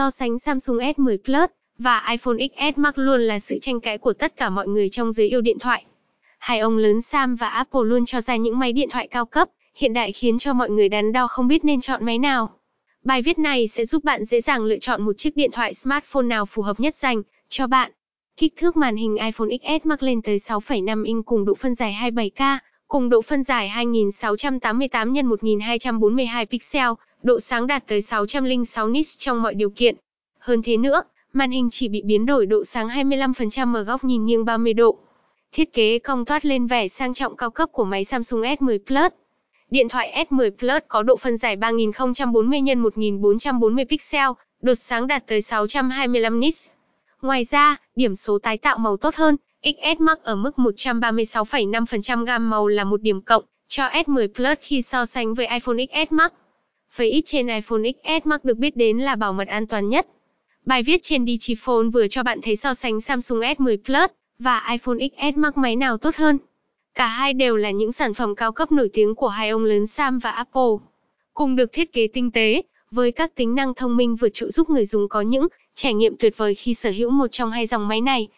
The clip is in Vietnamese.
So sánh Samsung S10 Plus và iPhone XS Max luôn là sự tranh cãi của tất cả mọi người trong giới yêu điện thoại. Hai ông lớn Sam và Apple luôn cho ra những máy điện thoại cao cấp, hiện đại khiến cho mọi người đắn đo không biết nên chọn máy nào. Bài viết này sẽ giúp bạn dễ dàng lựa chọn một chiếc điện thoại smartphone nào phù hợp nhất dành cho bạn. Kích thước màn hình iPhone XS Max lên tới 6,5 inch cùng độ phân giải 27K, cùng độ phân giải 2688 x 1242 pixel, độ sáng đạt tới 606 nits trong mọi điều kiện. Hơn thế nữa, màn hình chỉ bị biến đổi độ sáng 25% ở góc nhìn nghiêng 30 độ. Thiết kế cong toát lên vẻ sang trọng cao cấp của máy Samsung S10 Plus. Điện thoại S10 Plus có độ phân giải 3040 x 1440 pixel, đột sáng đạt tới 625 nits. Ngoài ra, điểm số tái tạo màu tốt hơn, XS Max ở mức 136,5% gam màu là một điểm cộng cho S10 Plus khi so sánh với iPhone XS Max. Face ít trên iPhone XS Max được biết đến là bảo mật an toàn nhất. Bài viết trên Digiphone vừa cho bạn thấy so sánh Samsung S10 Plus và iPhone XS Max máy nào tốt hơn. Cả hai đều là những sản phẩm cao cấp nổi tiếng của hai ông lớn Sam và Apple. Cùng được thiết kế tinh tế, với các tính năng thông minh vượt trội giúp người dùng có những trải nghiệm tuyệt vời khi sở hữu một trong hai dòng máy này.